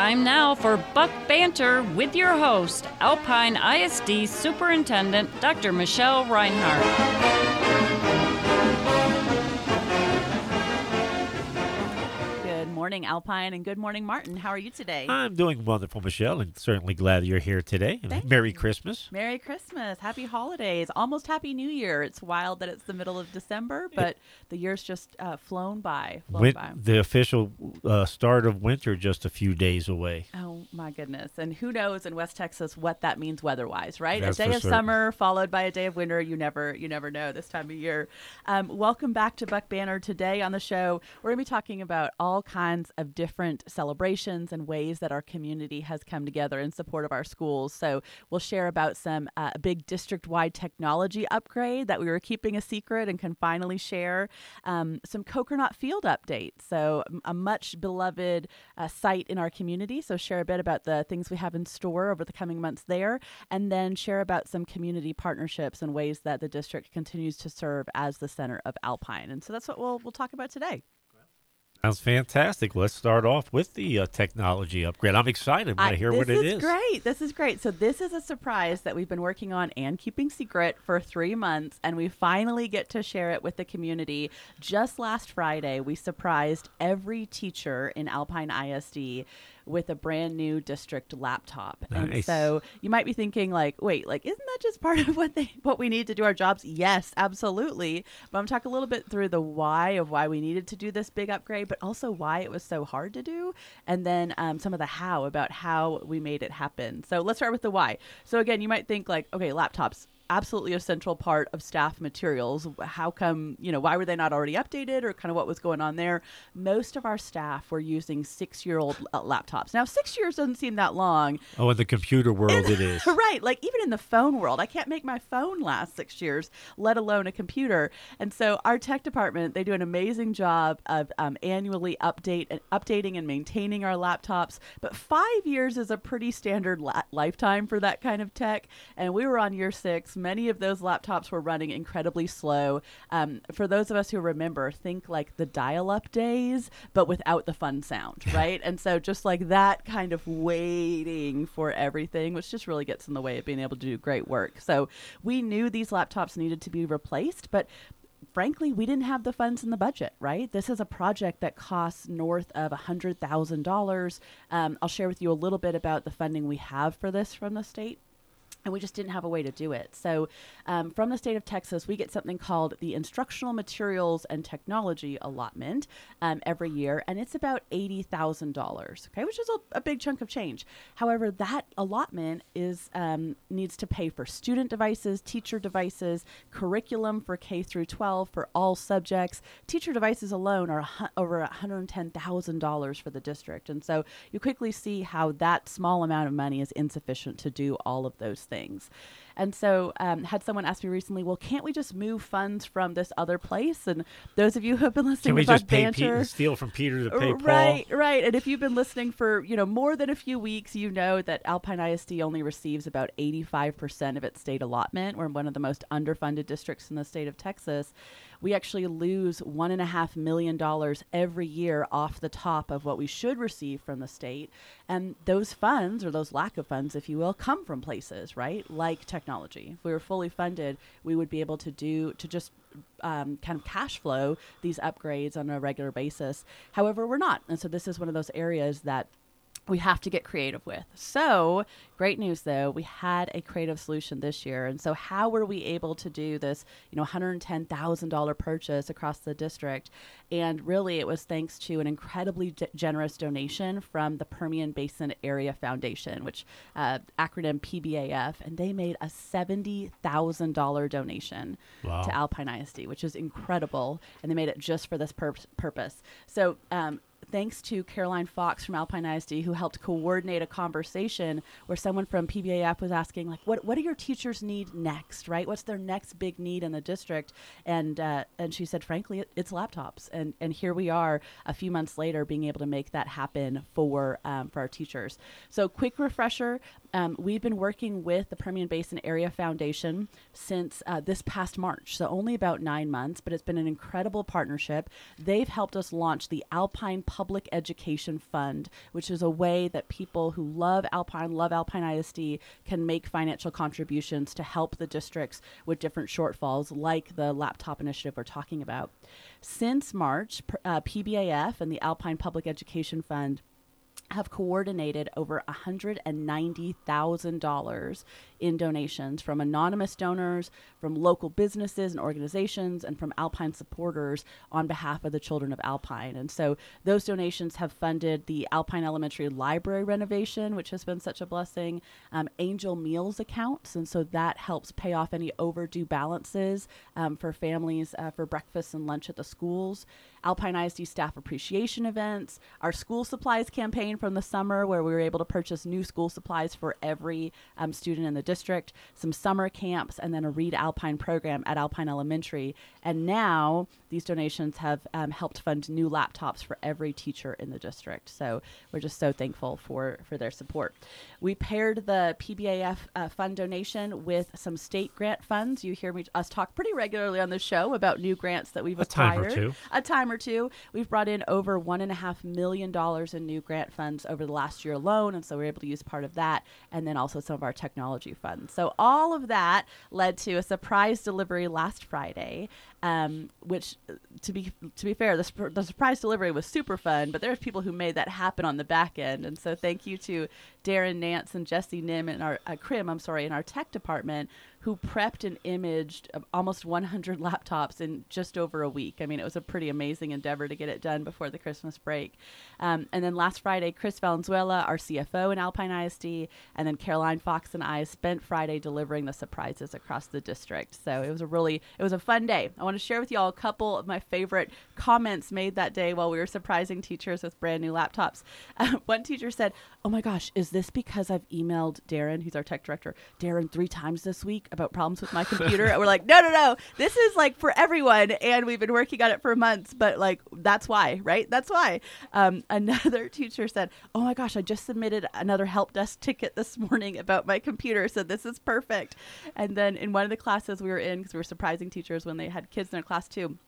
Time now for Buck Banter with your host, Alpine ISD Superintendent Dr. Michelle Reinhardt. Morning, Alpine, and good morning, Martin. How are you today? I'm doing wonderful, Michelle, and certainly glad you're here today. Thank Merry you. Christmas. Merry Christmas. Happy holidays. Almost Happy New Year. It's wild that it's the middle of December, but the year's just uh, flown by. Flown by. the official uh, start of winter just a few days away. Oh my goodness. And who knows in West Texas what that means weather-wise, right? That's a day of certain. summer followed by a day of winter. You never you never know this time of year. Um, welcome back to Buck Banter. Today on the show, we're going to be talking about all kinds of different celebrations and ways that our community has come together in support of our schools. So we'll share about some uh, a big district-wide technology upgrade that we were keeping a secret and can finally share. Um, some Kokernot Field updates. So a much beloved uh, site in our community. So share a bit about the things we have in store over the coming months there, and then share about some community partnerships and ways that the district continues to serve as the center of Alpine. And so that's what we'll we'll talk about today. Sounds fantastic. Let's start off with the uh, technology upgrade. I'm excited when I, hear what it is This is. great. This is great. So this is a surprise that we've been working on and keeping secret for three months, and we finally get to share it with the community. Just last Friday, we surprised every teacher in Alpine ISD with a brand new district laptop. And so you might be thinking like, wait, like isn't that just part of what they what we need to do our jobs? Yes, absolutely. But I'm talking a little bit through the why of why we needed to do this big upgrade, but also why it was so hard to do, and then um, some of the how about how we made it happen. So let's start with the why. So again, you might think like, okay, laptops absolutely a central part of staff materials. How come, you know, why were they not already updated or kind of what was going on there? Most of our staff were using six year old uh, laptops. Now, six years doesn't seem that long. Oh, in the computer world, it is. right. Like even in the phone world, I can't make my phone last six years, let alone a computer. And so our tech department, they do an amazing job of um, annually update and updating and maintaining our laptops. But five years is a pretty standard la- lifetime for that kind of tech. And we were on year six. Many of those laptops were running incredibly slow. Um, for those of us who remember, think like the dial-up days, but without the fun sound, right? and so just like that kind of waiting for everything, which just really gets in the way of being able to do great work. So we knew these laptops needed to be replaced, but frankly, we didn't have the funds in the budget, right? This is a project that costs north of $100,000. Um, I'll share with you a little bit about the funding we have for this from the state and we just didn't have a way to do it. So, um, from the state of Texas, we get something called the Instructional Materials and Technology Allotment um, every year, and it's about eighty thousand dollars. Okay, which is a, a big chunk of change. However, that allotment is um, needs to pay for student devices, teacher devices, curriculum for K through twelve for all subjects. Teacher devices alone are hu- over one hundred ten thousand dollars for the district, and so you quickly see how that small amount of money is insufficient to do all of those things. And so, um, had someone asked me recently, well, can't we just move funds from this other place? And those of you who have been listening Can we just pay Banter, Pete, steal from Peter to pay Paul? Right, right. And if you've been listening for, you know, more than a few weeks, you know that Alpine ISD only receives about 85% of its state allotment. We're one of the most underfunded districts in the state of Texas. We actually lose one and a half million dollars every year off the top of what we should receive from the state. And those funds, or those lack of funds, if you will, come from places, right? Like technology. If we were fully funded, we would be able to do, to just um, kind of cash flow these upgrades on a regular basis. However, we're not. And so this is one of those areas that we have to get creative with. So, great news though, we had a creative solution this year. And so, how were we able to do this, you know, $110,000 purchase across the district? And really, it was thanks to an incredibly ge- generous donation from the Permian Basin Area Foundation, which uh, acronym PBAF, and they made a $70,000 donation Wow. to Alpine ISD, which is incredible. And they made it just for this pur- purpose. So, um, thanks to Caroline Fox from Alpine ISD, who helped coordinate a conversation where someone from PBAF was asking, like, what, what do your teachers need next, right? What's their next big need in the district? And uh, and she said, frankly, it, it's laptops. And and here we are, a few months later, being able to make that happen for um, for our teachers. So, quick refresher: um, we've been working with the Permian Basin Area Foundation since uh, this past March, so only about nine months, but it's been an incredible partnership. They've helped us launch the Alpine Public Public education Fund, which is a way that people who love Alpine, love Alpine ISD, can make financial contributions to help the districts with different shortfalls, like the laptop initiative we're talking about. Since March, uh, PBAF and the Alpine Public Education Fund have coordinated over $190,000 in donations from anonymous donors, from local businesses and organizations, and from Alpine supporters on behalf of the children of Alpine. And so those donations have funded the Alpine Elementary Library renovation, which has been such a blessing, um, Angel Meals accounts. And so that helps pay off any overdue balances um, for families uh, for breakfast and lunch at the schools. Alpine ISD staff appreciation events, our school supplies campaign from the summer, where we were able to purchase new school supplies for every um, student in the district, some summer camps, and then a Read Alpine program at Alpine Elementary. And now these donations have um, helped fund new laptops for every teacher in the district. So we're just so thankful for, for their support. We paired the PBAF uh, fund donation with some state grant funds. You hear me us talk pretty regularly on the show about new grants that we've a acquired. Time or two. A time or two. We've brought in over one and a half million dollars in new grant funds over the last year alone, and so we're able to use part of that, and then also some of our technology funds. So all of that led to a surprise delivery last Friday um, which to be to be fair, the, the surprise delivery was super fun. But there's people who made that happen on the back end, and so thank you to Darren Nance and Jesse Nim and our uh, Krim, I'm sorry, in our tech department who prepped and imaged almost 100 laptops in just over a week. I mean, it was a pretty amazing endeavor to get it done before the Christmas break. Um, and then last Friday, Chris Valenzuela, our CFO in Alpine ISD, and then Caroline Fox and I spent Friday delivering the surprises across the district. So it was a really, it was a fun day. I want to share with you all a couple of my favorite comments made that day while we were surprising teachers with brand new laptops. Uh, one teacher said, "Oh my gosh, is this because I've emailed Darren, who's our tech director, Darren three times this week about problems with my computer?" and we're like, "No, no, no. This is like for everyone, and we've been working on it for months, but like that's why, right? That's why." Um, another teacher said, "Oh my gosh, I just submitted another help desk ticket this morning about my computer, so this is perfect." And then in one of the classes we were in, because we were surprising teachers when they had kids in their class too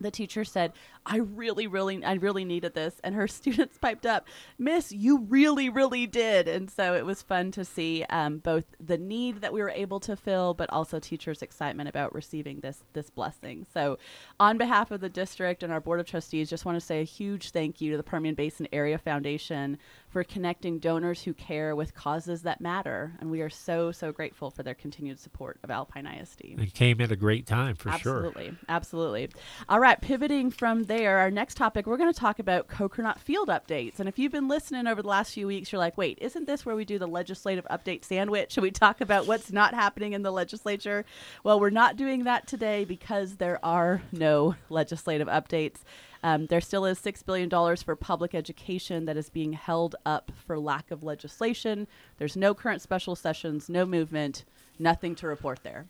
the teacher said, I really, really, I really needed this. And her students piped up, Miss, you really, really did. And so it was fun to see um, both the need that we were able to fill, but also teachers' excitement about receiving this, this blessing. So, on behalf of the district and our Board of Trustees, just want to say a huge thank you to the Permian Basin Area Foundation for connecting donors who care with causes that matter. And we are so, so grateful for their continued support of Alpine ISD. It came at a great time for absolutely, sure. Absolutely. Absolutely. All right, pivoting from there, our next topic, we're going to talk about Kokernot Field updates. And if you've been listening over the last few weeks, you're like, wait, isn't this where we do the legislative update sandwich? Should we talk about what's not happening in the legislature? Well, we're not doing that today because there are no legislative updates. Um, there still is $6 billion for public education that is being held up for lack of legislation. There's no current special sessions, no movement, nothing to report there.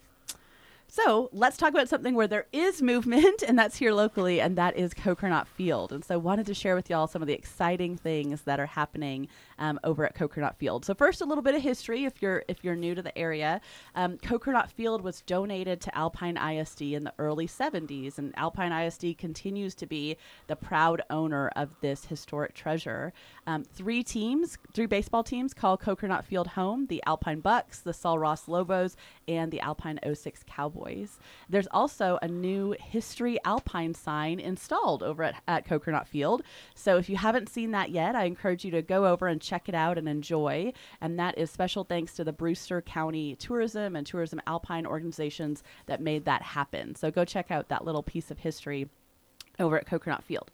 So let's talk about something where there is movement, and that's here locally, and that is Kokernot Field. And so, I wanted to share with y'all some of the exciting things that are happening um, over at Kokernot Field. So, first, a little bit of history if you're if you're new to the area. Um, Kokernot Field was donated to Alpine ISD in the early 70s, and Alpine ISD continues to be the proud owner of this historic treasure. Um, three teams, three baseball teams, call Kokernot Field home: the Alpine Bucks, the Sul Ross Lobos, and the Alpine 06 Cowboys. Cowboys. There's also a new History Alpine sign installed over at, at Kokernot Field. So if you haven't seen that yet, I encourage you to go over and check it out and enjoy. And that is special thanks to the Brewster County Tourism and Tourism Alpine organizations that made that happen. So go check out that little piece of history over at Kokernot Field.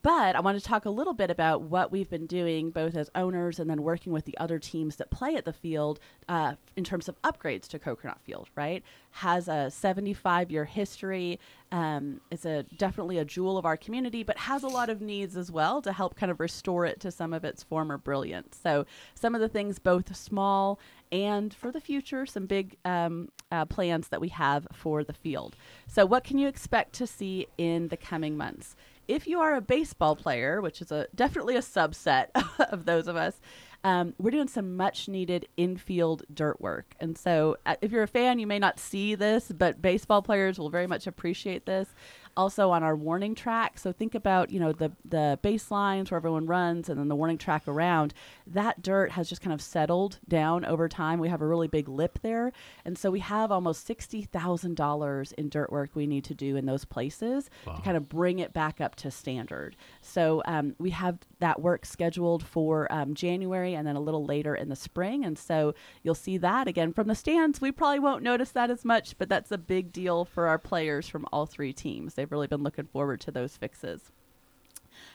But I want to talk a little bit about what we've been doing, both as owners and then working with the other teams that play at the field uh, in terms of upgrades to Kokernot Field, right? Has a 75 year history. Um, it's a definitely a jewel of our community, but has a lot of needs as well to help kind of restore it to some of its former brilliance. So, some of the things, both small and for the future, some big um, uh, plans that we have for the field. So, what can you expect to see in the coming months? If you are a baseball player, which is a definitely a subset of those of us, um, we're doing some much needed infield dirt work. And so, uh, if you're a fan, you may not see this, but baseball players will very much appreciate this. Also on our warning track. So think about, you know, the, the baselines where everyone runs and then the warning track around. That dirt has just kind of settled down over time. We have a really big lip there. And so we have almost $60,000 in dirt work we need to do in those places Wow. to kind of bring it back up to standard. So um, we have that work scheduled for um, January and then a little later in the spring. And so you'll see that again from the stands. We probably won't notice that as much, but that's a big deal for our players from all three teams. They've really been looking forward to those fixes.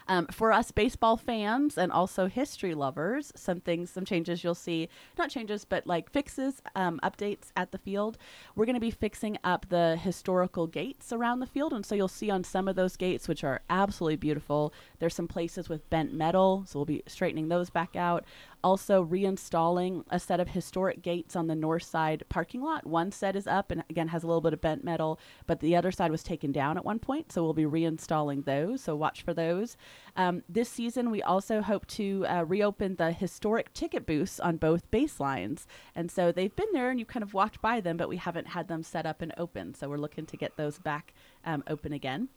Um, for us baseball fans and also history lovers, some things, some changes you'll see, not changes, but like fixes, um, updates at the field. We're going to be fixing up the historical gates around the field. And so you'll see on some of those gates, which are absolutely beautiful, there's some places with bent metal. So we'll be straightening those back out. Also, reinstalling a set of historic gates on the north side parking lot. One set is up and again has a little bit of bent metal, but the other side was taken down at one point. So we'll be reinstalling those. So watch for those. Um, this season, we also hope to uh, reopen the historic ticket booths on both baselines. And so they've been there and you kind of walked by them, but we haven't had them set up and open. So we're looking to get those back um, open again.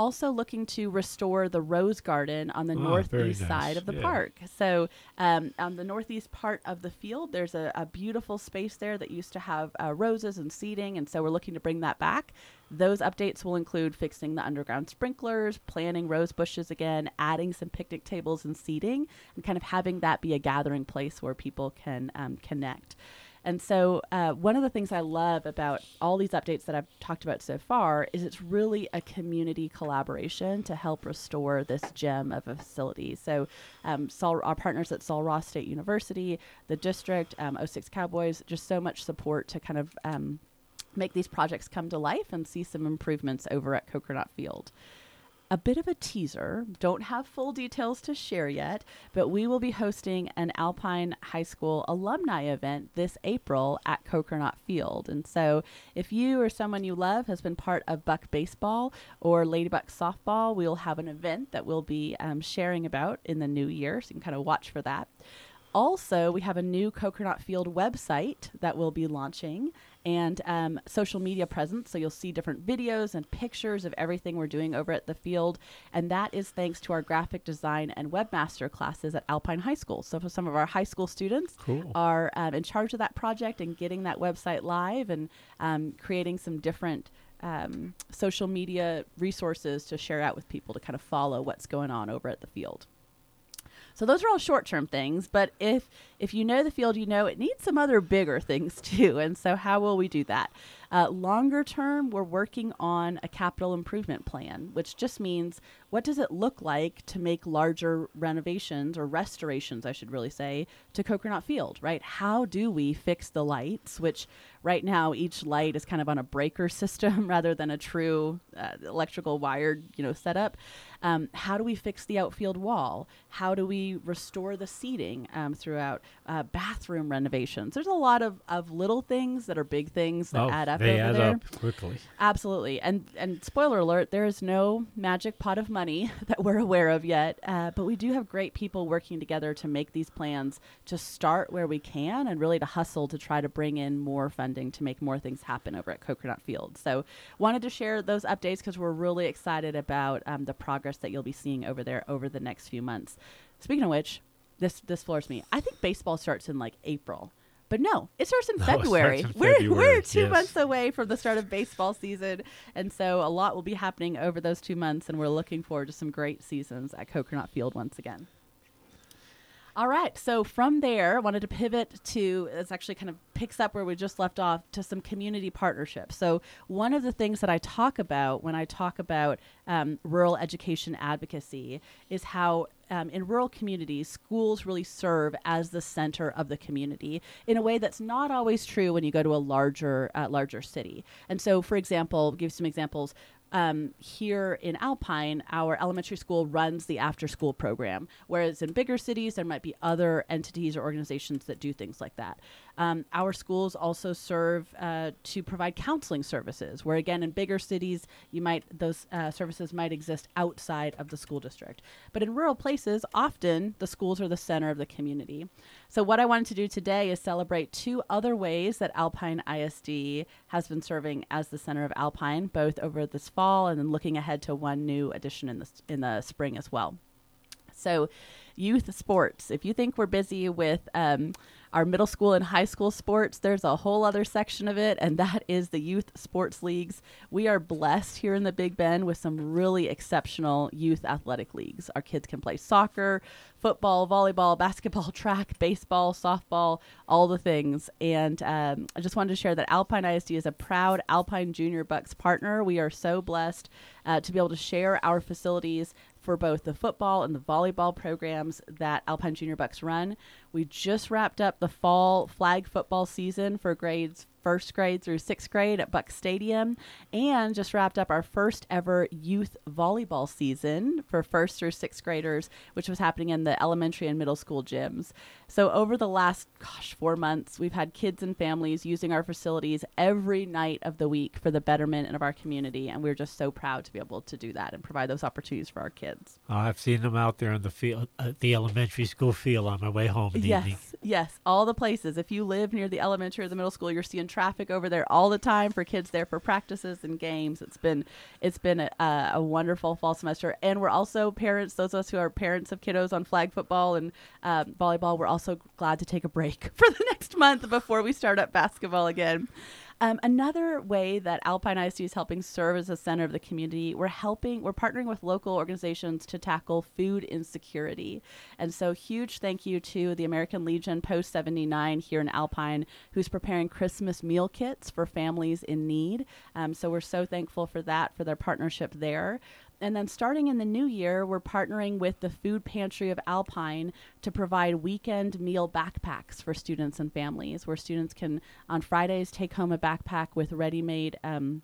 Also, looking to restore the rose garden on the Oh, northeast nice. side of the Yeah. park. So, um, on the northeast part of the field, there's a, a beautiful space there that used to have uh, roses and seating, and so we're looking to bring that back. Those updates will include fixing the underground sprinklers, planting rose bushes again, adding some picnic tables and seating, and kind of having that be a gathering place where people can um, connect. And so, uh, one of the things I love about all these updates that I've talked about so far is it's really a community collaboration to help restore this gem of a facility. So, um, Sol- our partners at Sul Ross State University, the district, um, 06 Cowboys, just so much support to kind of um, make these projects come to life and see some improvements over at Kokernot Field a bit of a teaser. Don't have full details to share yet, but we will be hosting an Alpine High School alumni event this April at Kokernot Field. And so, if you or someone you love has been part of Buck Baseball or Ladybuck Softball, we will have an event that we'll be um, sharing about in the new year. So, you can kind of watch for that. Also, we have a new Kokernot Field website that we'll be launching and um, social media presence. So you'll see different videos and pictures of everything we're doing over at the field. And that is thanks to our graphic design and webmaster classes at Alpine High School. So for some of our high school students Cool. are um, in charge of that project and getting that website live and um, creating some different um, social media resources to share out with people to kind of follow what's going on over at the field. So those are all short-term things, but if if you know the field, you know it needs some other bigger things too. And so how will we do that? Uh, longer term, we're working on a capital improvement plan, which just means what does it look like to make larger renovations or restorations, I should really say, to Kokernot Field, right? How do we fix the lights, which right now each light is kind of on a breaker system rather than a true uh, electrical wired, you know, setup. Um, how do we fix the outfield wall? How do we restore the seating um, throughout uh, bathroom renovations? There's a lot of, of little things that are big things that oh, add up they over add there. up quickly. Absolutely, and and spoiler alert: there is no magic pot of money that we're aware of yet, uh, but we do have great people working together to make these plans to start where we can and really to hustle to try to bring in more funding to make more things happen over at Kokernot Field. So, wanted to share those updates because we're really excited about um, the progress that you'll be seeing over there over the next few months. Speaking of which, this this floors me. I think baseball starts in like April. But no, it starts in No, it starts February. we're, we're two yes. months away from the start of baseball season. And so a lot will be happening over those two months. And we're looking forward to some great seasons at Kokernot Field once again. All right. So from there, I wanted to pivot to it's actually kind of picks up where we just left off to some community partnerships. So one of the things that I talk about when I talk about um, rural education advocacy is how um, in rural communities, schools really serve as the center of the community in a way that's not always true when you go to a larger uh, larger city. And so, for example, give some examples um, here in Alpine, our elementary school runs the after school program, whereas in bigger cities, there might be other entities or organizations that do things like that. Um, our schools also serve uh, to provide counseling services, where again in bigger cities, you might those uh, services might exist outside of the school district. But in rural places, often the schools are the center of the community. So what I wanted to do today is celebrate two other ways that Alpine ISD has been serving as the center of Alpine, both over this fall and then looking ahead to one new addition in the in the spring as well. So, youth sports. If you think we're busy with um, our middle school and high school sports, there's a whole other section of it, and that is the youth sports leagues. We are blessed here in the Big Bend with some really exceptional youth athletic leagues. Our kids can play soccer, football, volleyball, basketball, track, baseball, softball, all the things. And um, I just wanted to share that Alpine ISD is a proud Alpine Junior Bucks partner. We are so blessed uh, to be able to share our facilities for both the football and the volleyball programs that Alpine Junior Bucks run. We just wrapped up the fall flag football season for grades first grade through sixth grade at Buck Stadium, and just wrapped up our first ever youth volleyball season for first through sixth graders, which was happening in the elementary and middle school gyms. So over the last, gosh, four months, we've had kids and families using our facilities every night of the week for the betterment of our community, and we're just so proud to be able to do that and provide those opportunities for our kids. I've seen them out there in the field, uh, the elementary school field on my way home yes, evening. yes, all the places. If you live near the elementary or the middle school, you're seeing traffic over there all the time for kids there for practices and games. It's been it's been a, a wonderful fall semester, and we're also parents. Those of us who are parents of kiddos on flag football and um, volleyball, we're also glad to take a break for the next month before we start up basketball again. Um, another way that Alpine ISD is helping serve as a center of the community, we're helping, we're partnering with local organizations to tackle food insecurity. And so, huge thank you to the American Legion Post 79 here in Alpine, who's preparing Christmas meal kits for families in need. Um, so, we're so thankful for that, for their partnership there. And then starting in the new year, we're partnering with the Food Pantry of Alpine to provide weekend meal backpacks for students and families, where students can, on Fridays, take home a backpack with ready made. Um,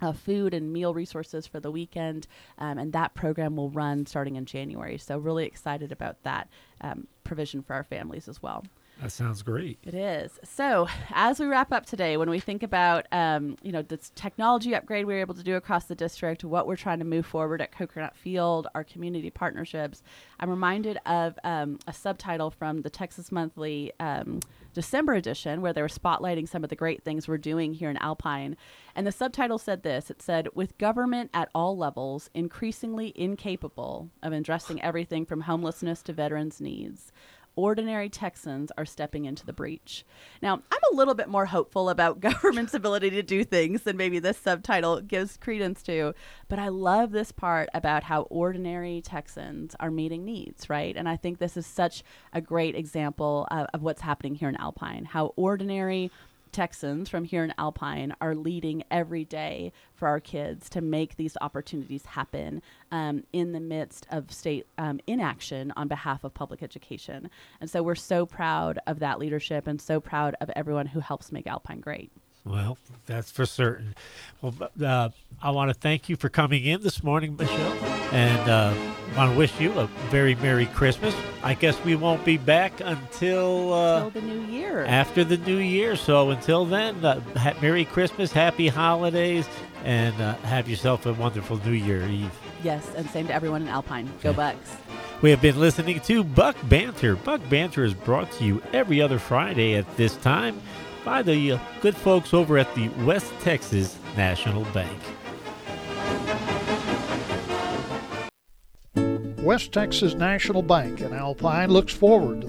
uh, food and meal resources for the weekend, um, and that program will run starting in January. So, really excited about that um, provision for our families as well. That sounds great. It is. So, as we wrap up today, when we think about um, you know this technology upgrade we were able to do across the district, what we're trying to move forward at Kokernot Field, our community partnerships, I'm reminded of um, a subtitle from the Texas Monthly um, December edition where they were spotlighting some of the great things we're doing here in Alpine. And the subtitle said this: It said, "With government at all levels increasingly incapable of addressing everything from homelessness to veterans' needs." Ordinary Texans are stepping into the breach. Now, I'm a little bit more hopeful about government's ability to do things than maybe this subtitle gives credence to, but I love this part about how ordinary Texans are meeting needs, right? And I think this is such a great example of, of what's happening here in Alpine, how ordinary Texans from here in Alpine are leading every day for our kids to make these opportunities happen um, in the midst of state um, inaction on behalf of public education. And so we're so proud of that leadership and so proud of everyone who helps make Alpine great. Well, that's for certain. Well, uh, I want to thank you for coming in this morning, Michelle, and uh, want to wish you a very Merry Christmas. I guess we won't be back until, uh, the new year. After the new year. So until then, uh, ha- Merry Christmas, Happy Holidays, and uh, have yourself a wonderful New Year Eve. Yes, and same to everyone in Alpine. Go Bucks. We have been listening to Buck Banter. Buck Banter is brought to you every other Friday at this time by the uh, good folks over at the West Texas National Bank. West Texas National Bank in Alpine looks forward to the